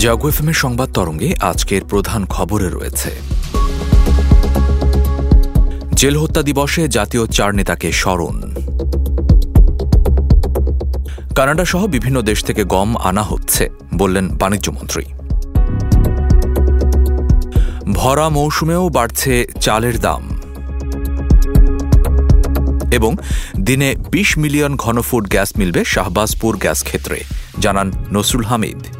জাগো সংবাদ তরঙ্গে আজকের প্রধান খবরে রয়েছে। জেল হত্যা দিবসে জাতীয় চার নেতাকে স্মরণ। কানাডা সহ বিভিন্ন দেশ থেকে গম আনা হচ্ছে, বললেন বাণিজ্যমন্ত্রী ভরা মৌসুমেও বাড়ছে চালের দাম। এবং দিনে ২০ মিলিয়ন ঘনফুট গ্যাস মিলবে শাহবাজপুর গ্যাস ক্ষেত্রে, জানান নসরুল হামিদ।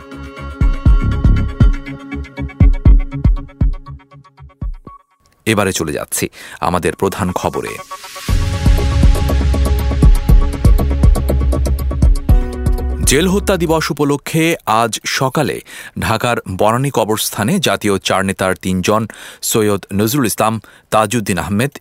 এবারে চলে যাচ্ছি আমাদের প্রধান খবরে। জেল হত্যা দিবস উপলক্ষে আজ সকালে ঢাকার বনানী কবরস্থানে জাতীয় চার নেতার তিনজন, সৈয়দ নজরুল ইসলাম, তাজউদ্দিন আহমেদ,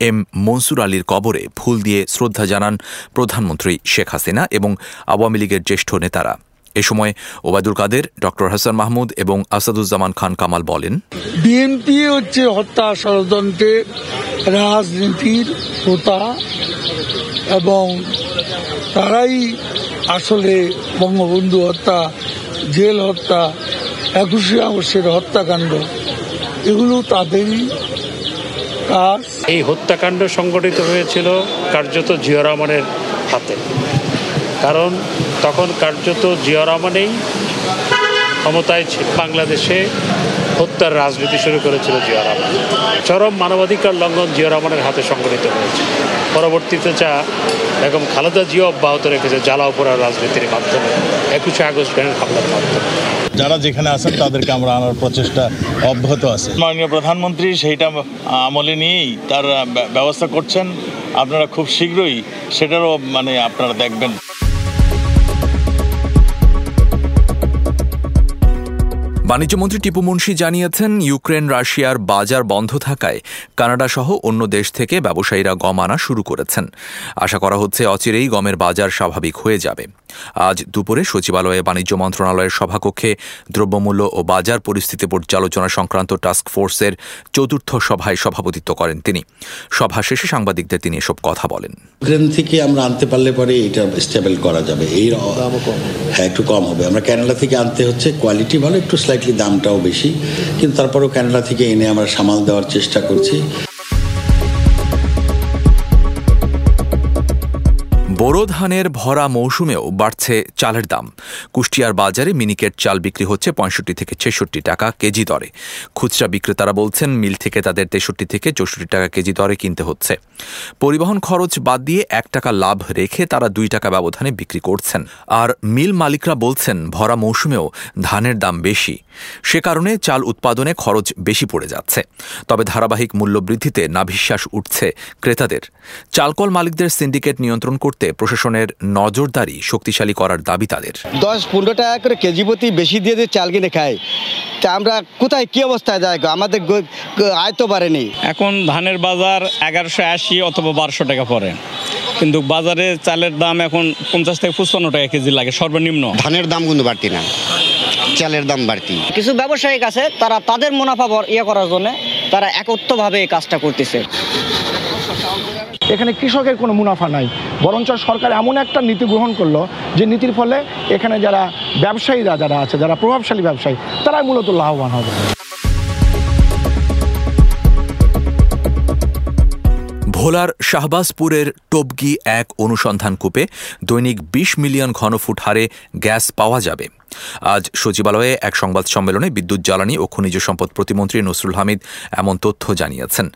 এম মনসুর আলীর কবরে ফুল দিয়ে শ্রদ্ধা জানান প্রধানমন্ত্রী শেখ হাসিনা এবং আওয়ামী লীগের জ্যেষ্ঠ নেতারা। এ সময় ওবায়দুল কাদের ডক্টর হাসান মাহমুদ এবং আসাদুজ্জামান খান কামাল বলেন বিএনপি হচ্ছে হত্যা ষড়যন্ত্রের রাজনীতির হোতা এবং তারাই আসলে বঙ্গবন্ধু হত্যা জেল হত্যা একুশে আগস্টের হত্যাকাণ্ড এগুলো তাদেরই কাজ। এই হত্যাকাণ্ড সংগঠিত হয়েছিল কার্যত জিয়া রহমানের হাতে। কারণ তখন কার্যত জিয়া রহমানেই ক্ষমতায় ছিল বাংলাদেশে হত্যার রাজনীতি শুরু করেছিল জিয়া রহমান। চরম মানবাধিকার লঙ্ঘন জিয়া রহমানের হাতে সংগঠিত হয়েছে। পরবর্তীতে যা এরকম খালেদা জিয়া অব্যাহত রেখেছে জ্বালাও পোড়ার রাজনীতির মাধ্যমে। একুশে আগস্ট গ্রেনেড হামলার মাধ্যমে। যারা যেখানে আছেন তাদেরকে আমরা আনার প্রচেষ্টা অব্যাহত আছে। মাননীয় প্রধানমন্ত্রী সেইটা আমলে নিয়েই তার ব্যবস্থা করছেন। আপনারা খুব শীঘ্রই সেটারও মানে আপনারা দেখবেন। বাণিজ্যমন্ত্রী টিপু মুন্সি জানিয়েছেন ইউক্রেন রাশিয়ার বাজার বন্ধ থাকায় কানাডা সহ অন্য দেশ থেকে ব্যবসায়ীরা গম আনা শুরু করেছেন। আশা করা হচ্ছে অচিরেই গমের বাজার স্বাভাবিক হয়ে যাবে। আজ দুপুরে সচিবালয়ে বাণিজ্য মন্ত্রণালয়ের সভাকক্ষে দ্রব্যমূল্য ও বাজার পরিস্থিতি পর্যালোচনা সংক্রান্ত টাস্ক ফোর্সের চতুর্থ সভায় সভাপতিত্ব করেন তিনি। সভা শেষে সাংবাদিকদের তিনি এসব কথা বলেন। ইউক্রেন থেকে আমরা আনতে পারলে পরে এটা স্টেবল করা যাবে। এই হ্যাঁ একটু কম হবে। আমরা ক্যানাডা থেকে আনতে হচ্ছে কোয়ালিটি ভালো একটু স্লাইটলি দামটাও বেশি কিন্তু তারপরেও ক্যানাডা থেকে এনে আমরা সামাল দেওয়ার চেষ্টা করছি। বোরো ধানের ভরা মৌসুমেও বাড়ছে চালের দাম। কুষ্টিয়ার বাজারে মিনিকেট চাল বিক্রি হচ্ছে পঁয়ষট্টি থেকে ছেষট্টি টাকা কেজি দরে। খুচরা বিক্রেতারা বলছেন, মিল থেকে তাদের তেষট্টি থেকে চৌষট্টি টাকা কেজি দরে কিনতে হচ্ছে। পরিবহন খরচ বাদ দিয়ে এক টাকা লাভ রেখে তারা দুই টাকা ব্যবধানে বিক্রি করছেন। আর মিল মালিকরা বলছেন, ভরা মৌসুমেও ধানের দাম বেশি। সে কারণে চাল উৎপাদনে খরচ বেশি পড়ে যাচ্ছে। তবে ধারাবাহিক মূল্যবৃদ্ধিতে নাভিশ্বাস উঠছে ক্রেতাদের। চালকল মালিকদের সিন্ডিকেট নিয়ন্ত্রণ করতে প্রশাসনের নজরদারি শক্তিশালী করার দাবি তাদের। দশ পনেরো টাকা করে কেজি প্রতি বেশি দিয়ে দিয়ে চাল কিনে খাই। তা আমরা কোথায় কি অবস্থায় যাই আমাদের আয় তো বাড়েনি। এখন ধানের বাজার এগারোশো আশি অথবা বারোশো টাকা পড়ে। কিন্তু বাজারে চালের দাম এখন পঞ্চাশ থেকে পঁচপান্ন টাকা কেজি লাগে সর্বনিম্ন। ধানের দাম কিন্তু বাড়তি না। চালের দাম বাড়তি। কিছু ব্যবসায়িক আছে তারা তাদের মুনাফা ইয়ে করার জন্য তারা একত্রভাবে এই কাজটা করতেছে। এখানে কৃষকের কোনো মুনাফা নাই। বরঞ্চ সরকার এমন একটা নীতি গ্রহণ করল যে নীতির ফলে এখানে যারা ব্যবসায়ীরা যারা আছে, যারা প্রভাবশালী ব্যবসায়ী, তারাই মূলত লাভবান হবে। ভোলার শাহবাজপুরের টবগি এক অনুসন্ধান কূপে দৈনিক ২০ মিলিয়ন ঘনফুট হারে গ্যাস পাওয়া যাবে। আজ সচিবালয়ে এক সংবাদ সম্মেলনে বিদ্যুৎ, জ্বালানি ও খনিজ সম্পদ প্রতিমন্ত্রী নসরুল হামিদ এমন তথ্য জানিয়েছেন।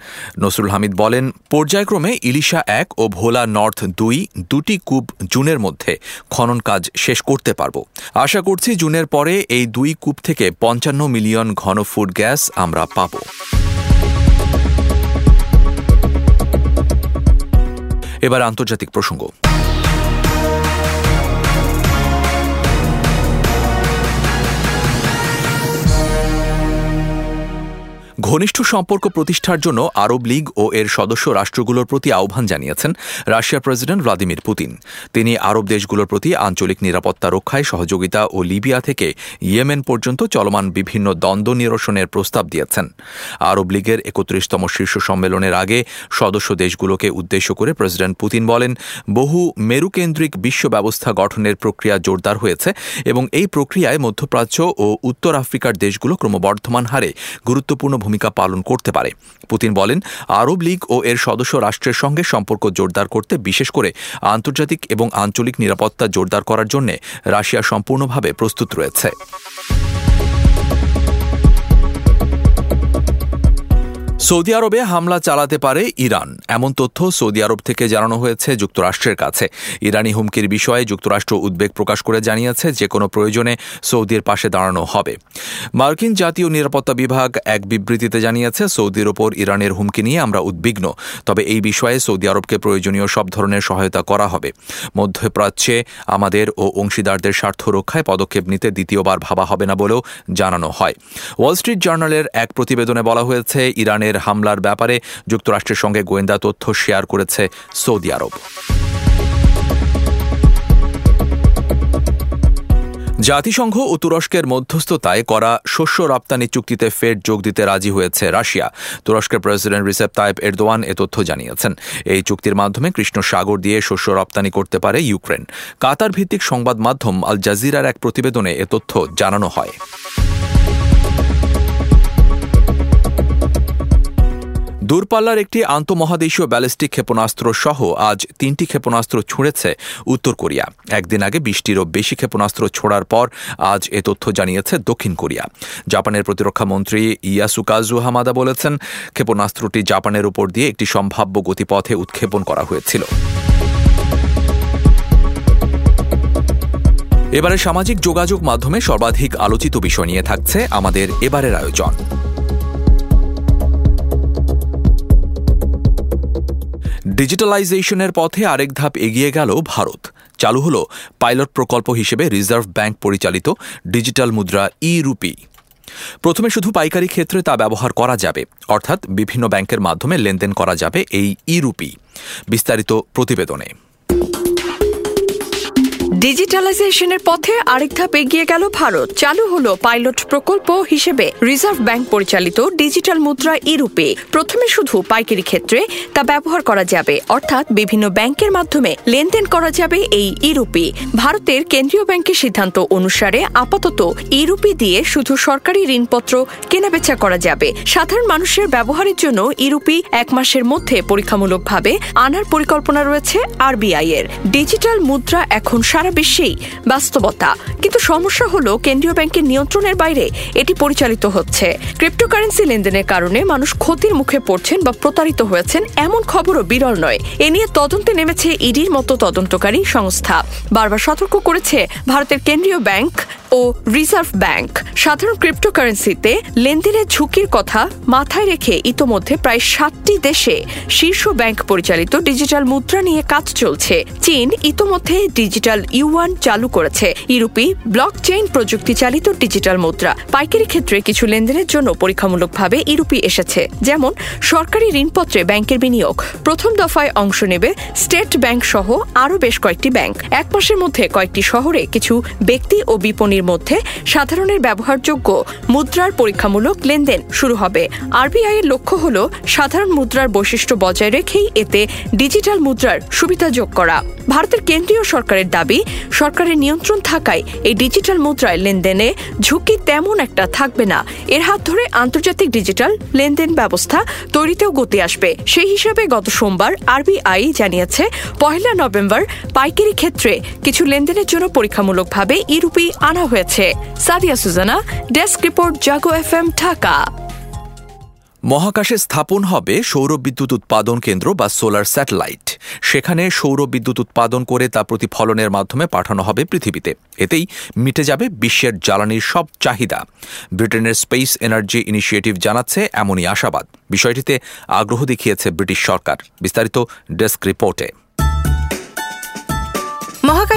নসরুল হামিদ বলেন, পর্যায়ক্রমে ইলিশা এক ও ভোলা নর্থ দুই দুটি কূপ জুনের মধ্যে খনন কাজ শেষ করতে পারব। আশা করছি জুনের পরে এই দুই কূপ থেকে পঞ্চান্ন মিলিয়ন ঘনফুট গ্যাস আমরা পাব। এবার আন্তর্জাতিক প্রসঙ্গ। ঘনিষ্ঠ সম্পর্ক প্রতিষ্ঠার জন্য আরব লীগ ও এর সদস্য রাষ্ট্রগুলোর প্রতি আহ্বান জানিয়েছেন রাশিয়ার প্রেসিডেন্ট ভ্লাদিমির পুতিন। তিনি আরব দেশগুলোর প্রতি আঞ্চলিক নিরাপত্তা রক্ষায় সহযোগিতা ও লিবিয়া থেকে ইয়েমেন পর্যন্ত চলমান বিভিন্ন দ্বন্দ্ব নিরসনের প্রস্তাব দিয়েছেন। আরব লীগের একত্রিশতম শীর্ষ সম্মেলনের আগে সদস্য দেশগুলোকে উদ্দেশ্য করে প্রেসিডেন্ট পুতিন বলেন, বহু মেরুকেন্দ্রিক বিশ্ব ব্যবস্থা গঠনের প্রক্রিয়া জোরদার হয়েছে এবং এই প্রক্রিয়ায় মধ্যপ্রাচ্য ও উত্তর আফ্রিকার দেশগুলো ক্রমবর্ধমান হারে গুরুত্বপূর্ণ ভূমিকা পালন করতে পারে। পুতিন বলেন, আরব লীগ ও এর সদস্য রাষ্ট্রের সঙ্গে সম্পর্ক জোরদার করতে, বিশেষ করে আন্তর্জাতিক এবং আঞ্চলিক নিরাপত্তা জোরদার করার জন্য রাশিয়া সম্পূর্ণভাবে প্রস্তুত রয়েছে। সৌদি আরবে হামলা চালাতে পারে ইরান। এমন তথ্য সৌদি আরব থেকে জানানো হয়েছে যুক্তরাষ্ট্রের কাছে। ইরানি হুমকির বিষয়ে যুক্তরাষ্ট্র উদ্বেগ প্রকাশ করে জানিয়েছে যে কোনো প্রয়োজনে সৌদির পাশে দাঁড়ানো হবে। মার্কিন জাতীয় নিরাপত্তা বিভাগ এক বিবৃতিতে জানিয়েছে, সৌদির ওপর ইরানের হুমকি নিয়ে আমরা উদ্বিগ্ন। তবে এই বিষয়ে সৌদি আরবকে প্রয়োজনীয় সব ধরনের সহায়তা করা হবে। মধ্যপ্রাচ্যে আমাদের ও অংশীদারদের স্বার্থ রক্ষায় পদক্ষেপ নিতে দ্বিতীয়বার ভাবা হবে না বলেও জানানো হয়। ওয়াল স্ট্রিট জার্নালের এক প্রতিবেদনে বলা হয়েছে, ইরানের হামলার ব্যাপারে যুক্তরাষ্ট্রের সঙ্গে গোয়েন্দা তথ্য শেয়ার করেছে সৌদি আরব। জাতিসংঘ ও তুরস্কের মধ্যস্থতায় করা শস্য রপ্তানি চুক্তিতে ফের যোগ দিতে রাজি হয়েছে রাশিয়া। তুরস্কের প্রেসিডেন্ট রিসেপ তাইপ এরদোয়ান এ তথ্য জানিয়েছেন। এই চুক্তির মাধ্যমে কৃষ্ণ সাগর দিয়ে শস্য রপ্তানি করতে পারে ইউক্রেন। কাতার ভিত্তিক সংবাদ মাধ্যম আল জাজিরার এক প্রতিবেদনে এ তথ্য জানানো হয়। দূরপাল্লার একটি আন্তমহাদেশীয় ব্যালিস্টিক ক্ষেপণাস্ত্র সহ আজ তিনটি ক্ষেপণাস্ত্র ছুঁড়েছে উত্তর কোরিয়া। একদিন আগে বিশটিরও বেশি ক্ষেপণাস্ত্র ছোড়ার পর আজ এ তথ্য জানিয়েছে দক্ষিণ কোরিয়া। জাপানের প্রতিরক্ষা মন্ত্রী ইয়াসুকাজু হামাদা বলেছেন, ক্ষেপণাস্ত্রটি জাপানের উপর দিয়ে একটি সম্ভাব্য গতিপথে উৎক্ষেপণ করা হয়েছিল। এবারে সামাজিক যোগাযোগ মাধ্যমে সর্বাধিক আলোচিত বিষয় নিয়ে থাকছে আমাদের এবারের আয়োজন। ডিজিটালাইজেশনের পথে আরেক ধাপ এগিয়ে গেল ভারত। চালু হল পাইলট প্রকল্প হিসেবে রিজার্ভ ব্যাংক পরিচালিত ডিজিটাল মুদ্রা ই রুপি প্রথমে শুধু পাইকারি ক্ষেত্রে তা ব্যবহার করা যাবে, অর্থাৎ বিভিন্ন ব্যাংকের মাধ্যমে লেনদেন করা যাবে এই ই রুপি বিস্তারিত প্রতিবেদনে। ডিজিটালাইজেশনের পথে আরেক ধাপ এগিয়ে গেল ভারত। চালু হলো পাইলট প্রকল্প হিসেবে রিজার্ভ ব্যাংক পরিচালিত ডিজিটাল মুদ্রা ইরুপে। প্রথমে শুধু পাইকারি ক্ষেত্রে তা ব্যবহার করা যাবে, অর্থাৎ বিভিন্ন ব্যাংকের মাধ্যমে লেনদেন করা যাবে এই ইরুপি। ভারতের কেন্দ্রীয় ব্যাংকের সিদ্ধান্ত অনুসারে আপাতত ইরুপি দিয়ে শুধু সরকারি ঋণপত্র কেনাবেচা করা যাবে। সাধারণ মানুষের ব্যবহারের জন্য ইরুপি এক মাসের মধ্যে পরীক্ষামূলকভাবে আনার পরিকল্পনা রয়েছে আরবিআই এর ডিজিটাল মুদ্রা এখন সারা বিশ্বেই বাস্তবতা। কিন্তু সমস্যা হলো কেন্দ্রীয় ব্যাংকের নিয়ন্ত্রণের বাইরে এটি পরিচালিত হচ্ছে। ক্রিপ্টোকারেন্সি লেনদেনের কারণে মানুষ ক্ষতির মুখে পড়ছেন বা প্রতারিত হয়েছেন এমন খবরও বিরল নয়। এ নিয়ে তদন্তে নেমেছে ইডির মতো তদন্তকারী সংস্থা। বারবার সতর্ক করেছে ভারতের কেন্দ্রীয় ব্যাংক ও রিজার্ভ ব্যাংক সাধারণ ক্রিপ্টোকারেন্সিতে লেনদেনের ঝুঁকির কথা মাথায় রেখে ইতোমধ্যে প্রায় সাতটি দেশে শীর্ষ ব্যাংক পরিচালিত ডিজিটাল মুদ্রা নিয়ে কাজ চলছে। চীন ইতোমধ্যে ডিজিটাল ইউয়ান চালু করেছে। ইউরোপি ব্লক চেইন প্রযুক্তি চালিত ডিজিটাল মুদ্রা। পাইকারি ক্ষেত্রে কিছু লেনদেনের জন্য পরীক্ষামূলকভাবে ইউরোপি এসেছে। যেমন, সরকারি ঋণপত্রে ব্যাংকের বিনিয়োগ। প্রথম দফায় অংশ নেবে স্টেট ব্যাংক সহ আরও বেশ কয়েকটি ব্যাংক। এক মাসের মধ্যে কয়েকটি শহরে কিছু ব্যক্তি ও বিপণীর মধ্যে সাধারণের ব্যবহারযোগ্য মুদ্রার পরীক্ষামূলক লেনদেন শুরু হবে। আরবিআই এর লক্ষ্য হল সাধারণ মুদ্রার বৈশিষ্ট্য বজায় রেখেই এতে ডিজিটাল মুদ্রার সুবিধা যোগ করা। ভারতের কেন্দ্রীয় সরকারের দাবি, সরকারের নিয়ন্ত্রণ থাকায় এই ডিজিটাল মুদ্রায় লেনদেনে ঝুঁকি তেমন একটা থাকবে না। এর হাত ধরে আন্তর্জাতিক ডিজিটাল লেনদেন ব্যবস্থা তৈরিতেও গতি আসবে। সেই হিসাবে গত সোমবার আরবিআই জানিয়েছে পহেলা নভেম্বর পাইকারি ক্ষেত্রে কিছু লেনদেনের জন্য পরীক্ষামূলকভাবে ইরুপি আনা হয়েছে। Sadia Sujana, desk report, Jago F M Dhaka. মহাকাশে স্থাপন হবে সৌর বিদ্যুৎ উৎপাদন কেন্দ্র বা সোলার স্যাটেলাইট। সেখানে সৌর বিদ্যুৎ উৎপাদন করে তা প্রতিফলনের মাধ্যমে পাঠানো হবে পৃথিবীতে। এতেই মিটে যাবে বিশ্বের জ্বালানির সব চাহিদা। ব্রিটেনের স্পেস এনার্জি ইনিশিয়েটিভ জানাচ্ছে এমনই আশাবাদ। বিষয়টিতে আগ্রহ দেখিয়েছে ব্রিটিশ সরকার। বিস্তারিত ডেস্ক রিপোর্টে।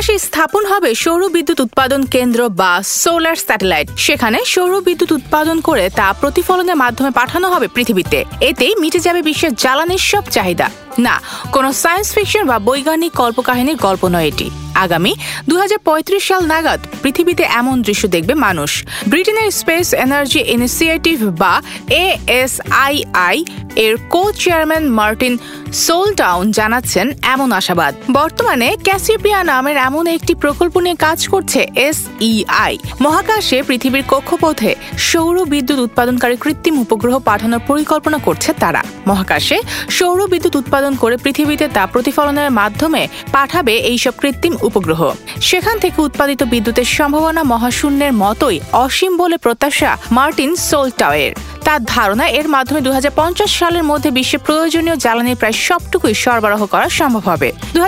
মহাকাশ স্থাপন হবে সৌর বিদ্যুৎ উৎপাদন কেন্দ্র বা সোলার স্যাটেলাইট। সেখানে সৌর বিদ্যুৎ উৎপাদন করে তা প্রতিফলনের মাধ্যমে পাঠানো হবে পৃথিবীতে। এতেই মিটে যাবে বিশ্বের জ্বালানির সব চাহিদা। না, কোনো সায়েন্স ফিকশন বা বৈজ্ঞানিক কল্পকাহিনীর গল্প নয় এটি। আগামী দু হাজার পঁয়ত্রিশ সাল নাগাদ পৃথিবীতে এমন দৃশ্য দেখবে মানুষ। ব্রিটেনের স্পেস এনার্জি ইনিশিয়েটিভ বা এএসআইআই এর কো চেয়ারম্যান মার্টিন সোলটাউন জানাচ্ছেন এমন আশাবাদ। বর্তমানে ক্যাসিপিয়া নামের এমন একটি প্রকল্প নিয়ে কাজ করছে এস এসইআই। মহাকাশে পৃথিবীর কক্ষপথে সৌর বিদ্যুৎ উৎপাদনকারী কৃত্রিম উপগ্রহ পাঠানোর পরিকল্পনা করছে তারা। মহাকাশে সৌর বিদ্যুৎ উৎপাদন করে পৃথিবীতে তা প্রতিফলনের মাধ্যমে পাঠাবে এইসব কৃত্রিম উপগ্রহ। সেখান থেকে উৎপাদিত বিদ্যুতের সম্ভাবনা মহাশূন্যের মতোই অসীম বলে প্রত্যাশা মার্টিন সোলটাওয়ের। তার ধারণা, এর মাধ্যমে দু হাজার পঞ্চাশ সালের মধ্যে বিশ্বে প্রয়োজনীয় জ্বালানির প্রায় সবটুকুই সরবরাহ করা সম্ভব হবে। দু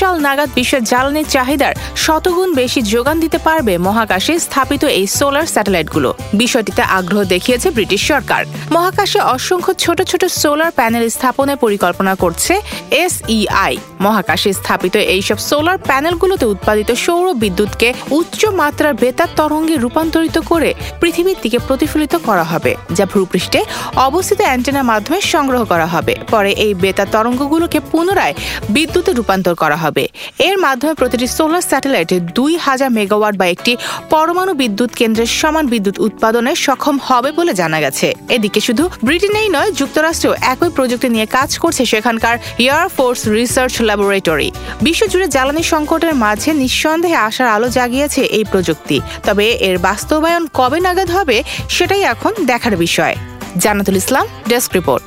সাল নাগাদ বিশ্বের জ্বালানির চাহিদার শতগুণ বেশি যোগান দিতে পারবে মহাকাশে স্থাপিত এই সোলার স্যাটেলাইটগুলো। বিষয়টিতে আগ্রহ দেখিয়েছে ব্রিটিশ সরকার। মহাকাশে অসংখ্য ছোট ছোট সোলার প্যানেল স্থাপনের পরিকল্পনা করছে এসইআই। মহাকাশে স্থাপিত এইসব সোলার প্যানেলগুলোতে উৎপাদিত সৌর বিদ্যুৎকে উচ্চ মাত্রার বেতার তরঙ্গে রূপান্তরিত করে পৃথিবীর দিকে প্রতিফলিত করা হবে, যা ভূপৃষ্ঠে অবস্থিত অ্যান্টেনার মাধ্যমে সংগ্রহ করা হবে। পরে এই বেতার তরঙ্গগুলোকে পুনরায় বিদ্যুতে রূপান্তর করা হবে। এর মাধ্যমে প্রতিটি সোলার স্যাটেলাইট দুই হাজার মেগাওয়াট বা একটি পরমাণু বিদ্যুৎ কেন্দ্রের সমান বিদ্যুৎ উৎপাদনে সক্ষম হবে বলে জানা গেছে। এদিকে শুধু ব্রিটেনেই নয়, যুক্তরাষ্ট্রেও একই প্রযুক্তি নিয়ে কাজ করছে সেখানকার এয়ার ফোর্স রিসার্চ ল্যাবরেটরি বিশ্বজুড়ে জ্বালানি সংকটের মাঝে নিঃসন্দেহে আসার আলো জাগিয়েছে এই প্রযুক্তি। তবে এর বাস্তবায়ন কবে নাগাদ হবে, সেটাই এখন দেখার বিষয়। Jannatul Islam, desk report.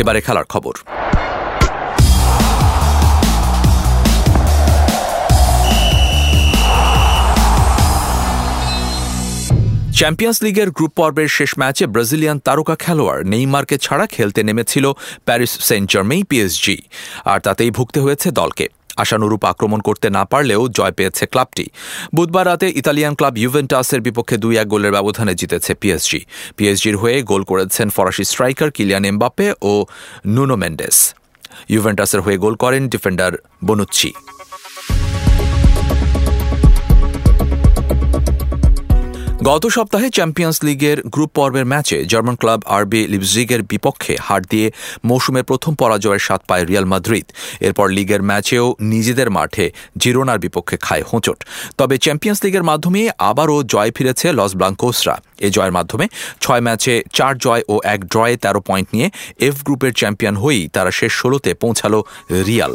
এবারে খেলার খবর। চ্যাম্পিয়ন্স লিগের গ্রুপ পর্বের শেষ ম্যাচে ব্রাজিলিয়ান তারকা খেলোয়াড় নেইমারকে ছাড়া খেলতে নেমেছিল প্যারিস সেন্ট জার্মেই পিএসজি আর তাতেই ভুগতে হয়েছে দলকে। আশানুরূপ আক্রমণ করতে না পারলেও জয় পেয়েছে ক্লাবটি। বুধবার রাতে ইতালিয়ান ক্লাব ইউভেন্টাসের বিপক্ষে দুই এক গোলের ব্যবধানে জিতেছে পিএসজি। পিএসজির হয়ে গোল করেছেন ফরাসি স্ট্রাইকার কিলিয়ান এমবাপে ও নুনো মেন্ডেস। ইউভেন্টাসের হয়ে গোল করেন ডিফেন্ডার বনুচ্ছি গত সপ্তাহে চ্যাম্পিয়ন্স লিগের গ্রুপ পর্বের ম্যাচে জার্মান ক্লাব আরবি লিপজিগের বিপক্ষে হার দিয়ে মৌসুমের প্রথম পরাজয়ের স্বাদ পায় রিয়াল মাদ্রিদ। এরপর লিগের ম্যাচেও নিজেদের মাঠে জিরোনার বিপক্ষে খায় হোঁচট। তবে চ্যাম্পিয়ন্স লিগের মাধ্যমে আবারও জয় ফিরেছে লস ব্লাঙ্কোসরা। এ জয়ের মাধ্যমে ছয় ম্যাচে চার জয় ও এক ড্রয়ে তেরো পয়েন্ট নিয়ে এফ গ্রুপের চ্যাম্পিয়ন হয়েই তারা শেষ ষোলোতে পৌঁছাল রিয়াল।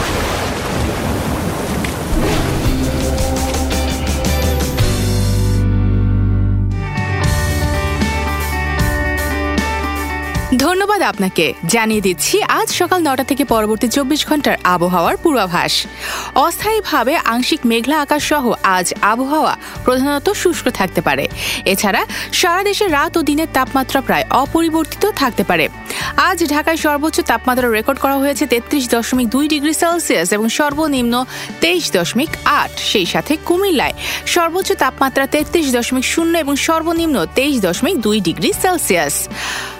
ধন্যবাদ আপনাকে। জানিয়ে দিচ্ছি, আজ সকাল নটা থেকে পরবর্তী চব্বিশ ঘণ্টার আবহাওয়ার পূর্বাভাস। অস্থায়ীভাবে আংশিক মেঘলা আকাশ সহ আজ আবহাওয়া প্রধানত শুষ্ক থাকতে পারে। এছাড়া সারা দেশে রাত ও দিনের তাপমাত্রা প্রায় অপরিবর্তিত থাকতে পারে। আজ ঢাকায় সর্বোচ্চ তাপমাত্রা রেকর্ড করা হয়েছে তেত্রিশ দশমিক দুই ডিগ্রি সেলসিয়াস এবং সর্বনিম্ন তেইশ দশমিক আট। সেই সাথে কুমিল্লায় সর্বোচ্চ তাপমাত্রা তেত্রিশ দশমিক শূন্য এবং সর্বনিম্ন তেইশ দশমিক দুই ডিগ্রি সেলসিয়াস।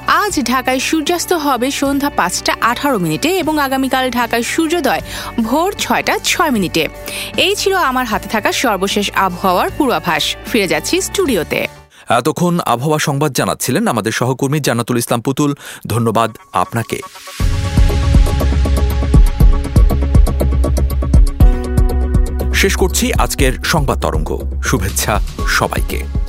আজ ঢাকায় সূর্যাস্ত হবে সন্ধ্যা পাঁচটা আঠারো মিনিটে এবং আগামীকাল ঢাকায় সূর্যোদয় ভোর ছয়টা ছয় মিনিটে। এই ছিল আমার হাতে থাকা সর্বশেষ আবহাওয়ার পূর্বাভাস। ফিরে যাচ্ছি স্টুডিওতে। এতক্ষণ আবহাওয়া সংবাদ জানাচ্ছিলেন আমাদের সহকর্মী জান্নাতুল ইসলাম পুতুল। ধন্যবাদ আপনাকে। শেষ করছি আজকের সংবাদ তরঙ্গ। শুভেচ্ছা সবাইকে।